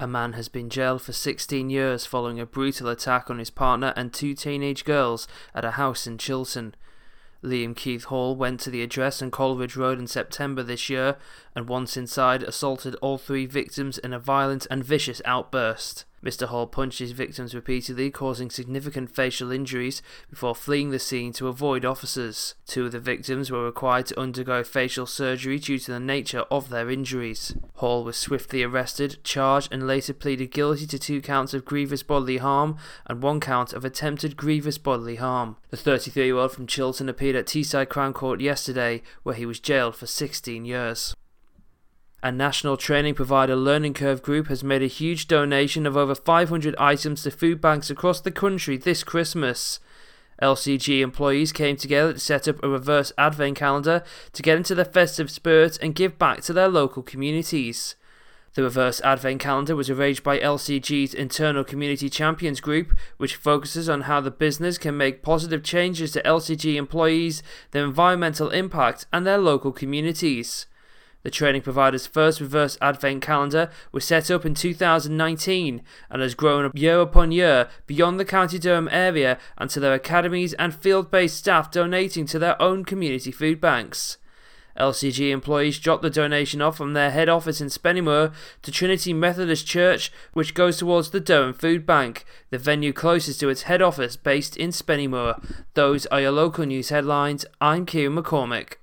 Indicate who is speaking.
Speaker 1: A man has been jailed for 16 years following a brutal attack on his partner and two teenage girls at a house in Chilton. Liam Keith Hall went to the address on Coleridge Road in September this year and once inside assaulted all three victims in a violent and vicious outburst. Mr. Hall punched his victims repeatedly, causing significant facial injuries before fleeing the scene to avoid officers. Two of the victims were required to undergo facial surgery due to the nature of their injuries. Hall was swiftly arrested, charged, and later pleaded guilty to two counts of grievous bodily harm and one count of attempted grievous bodily harm. The 33 year old from Chilton appeared at Teesside Crown Court yesterday, where he was jailed for 16 years. A national training provider Learning Curve Group has made a huge donation of over 500 items to food banks across the country this Christmas. LCG employees came together to set up a reverse advent calendar to get into the festive spirit and give back to their local communities. The reverse advent calendar was arranged by LCG's internal community champions group, which focuses on how the business can make positive changes to LCG employees, their environmental impact, and their local communities. The training provider's first reverse advent calendar was set up in 2019 and has grown year upon year beyond the County Durham area and to their academies and field based staff donating to their own community food banks. LCG employees drop the donation off from their head office in Spennymoor to Trinity Methodist Church, which goes towards the Durham Food Bank, the venue closest to its head office based in Spennymoor. Those are your local news headlines. I'm Kieran McCormick.